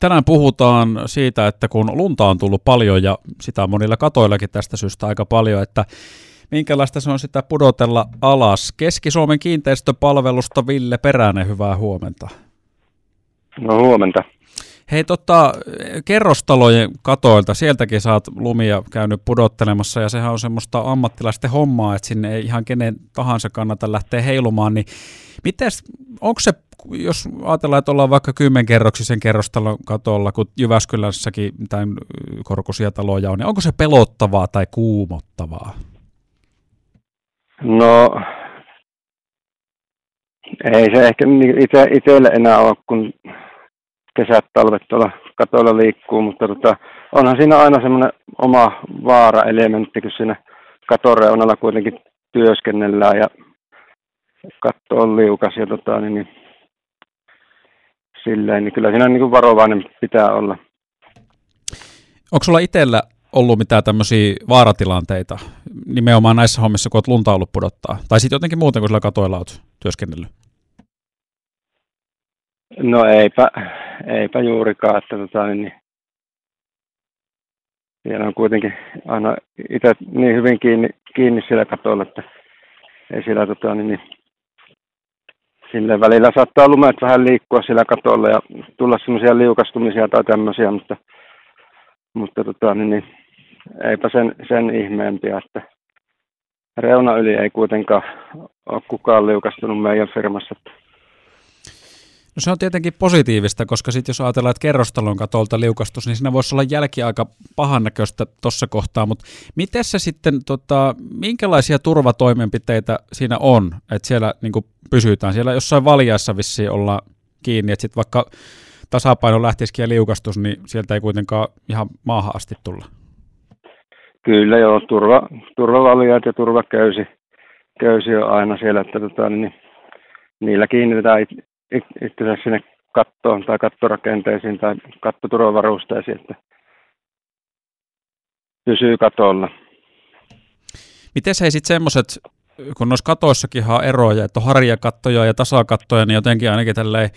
tänään puhutaan siitä, että kun lunta on tullut paljon ja sitä on monilla katoillakin tästä syystä aika paljon, että minkälaista se on sitä pudotella alas. Keski-Suomen kiinteistöpalvelusta Ville Peränen, hyvää huomenta. No huomenta. Hei tota, kerrostalojen katoilta, sieltäkin saat lumia käynyt pudottelemassa ja sehän on semmoista ammattilaisten hommaa, että sinne ei ihan kenen tahansa kannata lähteä heilumaan, niin mites, onko se, jos ajatellaan, että ollaan vaikka kymmenkerroksisen kerrostalon katolla, kun Jyväskylässäkin tämän korkuisia taloja on, niin onko se pelottavaa tai kuumottavaa? No, ei se ehkä itse, itselle enää ole, kun kesät, talvet tuolla katoilla liikkuu, mutta tota, onhan siinä aina semmoinen oma vaara-elementti, kun siinä katoreunalla kuitenkin työskennellään ja katto on liukas ja tota, niin, niin, silleen, niin kyllä siinä niin kuin varovainen pitää olla. Onko sulla itsellä ollut mitään tämmöisiä vaaratilanteita nimenomaan näissä hommissa, kun olet lunta ollut pudottaa? Tai sitten jotenkin muuten, kun sillä katoilla olet työskennellyt? No eipä, eipä juurikaan, että tota, niin, niin, siellä on kuitenkin aina itse niin hyvin kiinni, kiinni siellä katolla, että ei siellä tota, niin, niin, sille välillä saattaa lumet vähän liikkua siellä katolla ja tulla semmoisia liukastumisia tai tämmöisiä, mutta, mutta tota, niin, niin, eipä sen, sen ihmeempiä, että reuna yli ei kuitenkaan ole kukaan liukastunut meidän firmassa. No se on tietenkin positiivista, koska sitten jos ajatellaan, että kerrostalon katolta liukastus, niin siinä voisi olla jälki aika pahan näköistä tuossa kohtaa, mutta miten se sitten, tota, minkälaisia turvatoimenpiteitä siinä on, että siellä niin pysytään? Siellä jossain valjaissa vissiin olla kiinni, että sitten vaikka tasapaino lähtisikin ja liukastus, niin sieltä ei kuitenkaan ihan maahan asti tulla. Kyllä joo, turva, turvavaljaat ja turvaköysi köysi on aina siellä, että tota, niin, niillä kiinnitetään itsensä sinne kattoon tai kattorakenteisiin tai kattoturvavarusteisiin, että pysyy katolla. Miten se sitten semmoiset, kun noissa katoissakin on eroja, että on harjakattoja ja tasakattoja, niin jotenkin ainakin tälleen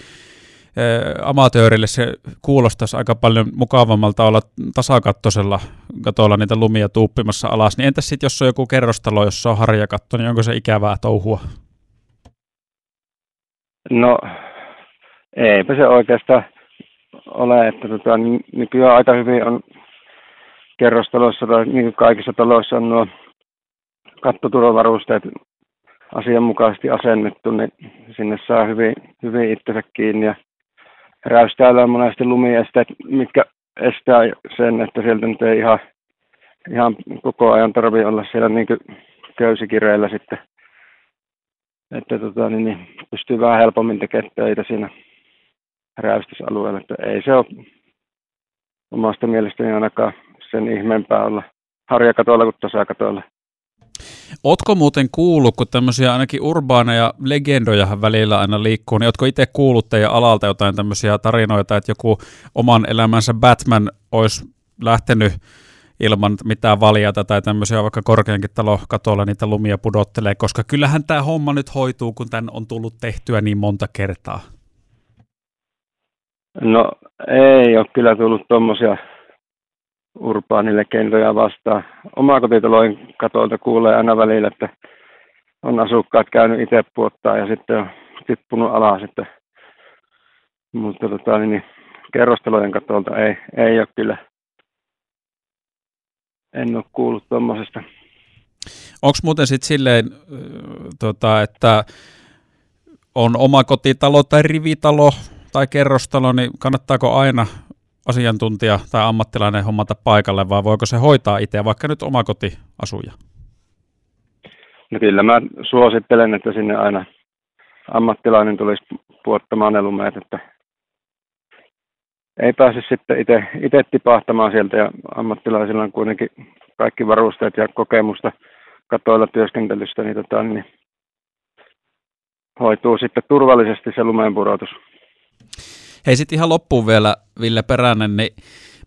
amatöörille se kuulostaisi aika paljon mukavammalta olla tasakattoisella katolla niitä lumia tuuppimassa alas. Niin entäs sitten, jos on joku kerrostalo, jossa on harjakatto, niin onko se ikävää touhua? No, eipä se oikeastaan ole, että tota, nykyään aika hyvin on kerrostaloissa tai niin kaikissa taloissa on nuo kattoturvavarusteet asianmukaisesti asennettu, niin sinne saa hyvin, hyvin itsensä kiinni ja räystäällä on monesti lumiesteet, mitkä estää sen, että sieltä nyt ei ihan, ihan koko ajan tarvitse olla siellä niin köysikireillä sitten että tota, niin, niin, pystyy vähän helpommin tekemään töitä siinä räystysalueella. Että ei se ole omasta mielestäni ainakaan sen ihmeempää olla harjakatoilla kuin tasakatoilla. Ootko muuten kuullut, kun tämmöisiä ainakin urbaaneja legendojahan välillä aina liikkuu, niin ootko itse kuullut teidän alalta jotain tämmöisiä tarinoita, että joku oman elämänsä Batman olisi lähtenyt ilman mitään valjata tai tämmöisiä vaikka korkeankin katolla niitä lumia pudottelee, koska kyllähän tämä homma nyt hoituu, kun tän on tullut tehtyä niin monta kertaa. No ei ole kyllä tullut tuommoisia urbaanilegendoja vastaan. Omakotitalojen katolta kuulee aina välillä, että on asukkaat käynyt itse puottaa ja sitten on tippunut alas. Että, mutta tota, niin, kerrostalojen katolta ei, ei ole kyllä en ole kuullut tuommoisesta. Onko muuten sitten silleen, tota, että on oma kotitalo tai rivitalo tai kerrostalo, niin kannattaako aina asiantuntija tai ammattilainen hommata paikalle, vai voiko se hoitaa itse, vaikka nyt oma kotiasuja? No kyllä mä suosittelen, että sinne aina ammattilainen tulisi puottamaan ne lumeet, että ei pääse sitten itse tipahtamaan sieltä ja ammattilaisilla on kuitenkin kaikki varusteet ja kokemusta katoilla työskentelystä, niin, tota, niin hoituu sitten turvallisesti se lumeenpudotus. Hei sitten ihan loppuun vielä Ville Peränen, niin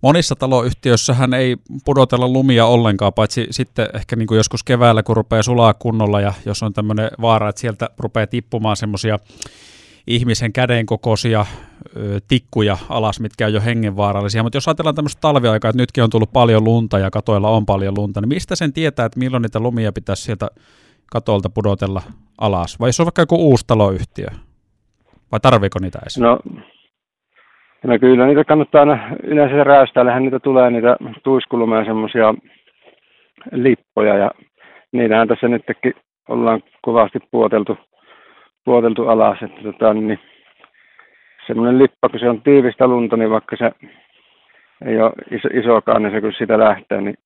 monissa taloyhtiöissähän ei pudotella lumia ollenkaan, paitsi sitten ehkä niin kuin joskus keväällä, kun rupeaa sulaa kunnolla ja jos on tämmöinen vaara, että sieltä rupeaa tippumaan semmoisia ihmisen käden kokoisia tikkuja alas, mitkä on jo hengenvaarallisia. Mutta jos ajatellaan tämmöistä talviaikaa, että nytkin on tullut paljon lunta ja katoilla on paljon lunta, niin mistä sen tietää, että milloin niitä lumia pitäisi sieltä katolta pudotella alas? Vai jos on vaikka joku uusi taloyhtiö? Vai tarviiko niitä edes? No, no kyllä niitä kannattaa aina yleensä räystäällähän niitä tulee niitä tuiskulumia semmoisia lippoja ja niitähän tässä nytkin ollaan kovasti puoteltu, puoteltu alas, että tota, niin semmoinen lippa, kun se on tiivistä lunta, niin vaikka se ei ole iso, isokaan, niin se kun sitä lähtee, niin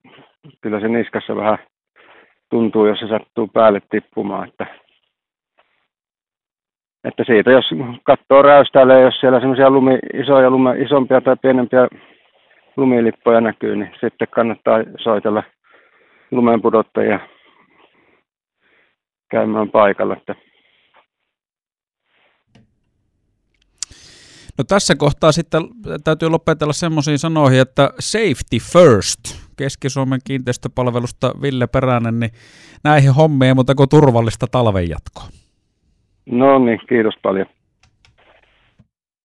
kyllä se niskassa vähän tuntuu, jos se sattuu päälle tippumaan. Että, että siitä, jos katsoo räystäälle, jos siellä semmoisia lumi, isoja, lume, isompia tai pienempiä lumilippoja näkyy, niin sitten kannattaa soitella lumenpudottajia käymään paikalla. Että No tässä kohtaa sitten täytyy lopetella semmoisiin sanoihin, että safety first. Keski-Suomen kiinteistöpalvelusta Ville Peränen, niin näihin hommiin, mutta turvallista talven jatkoa. No niin, kiitos paljon.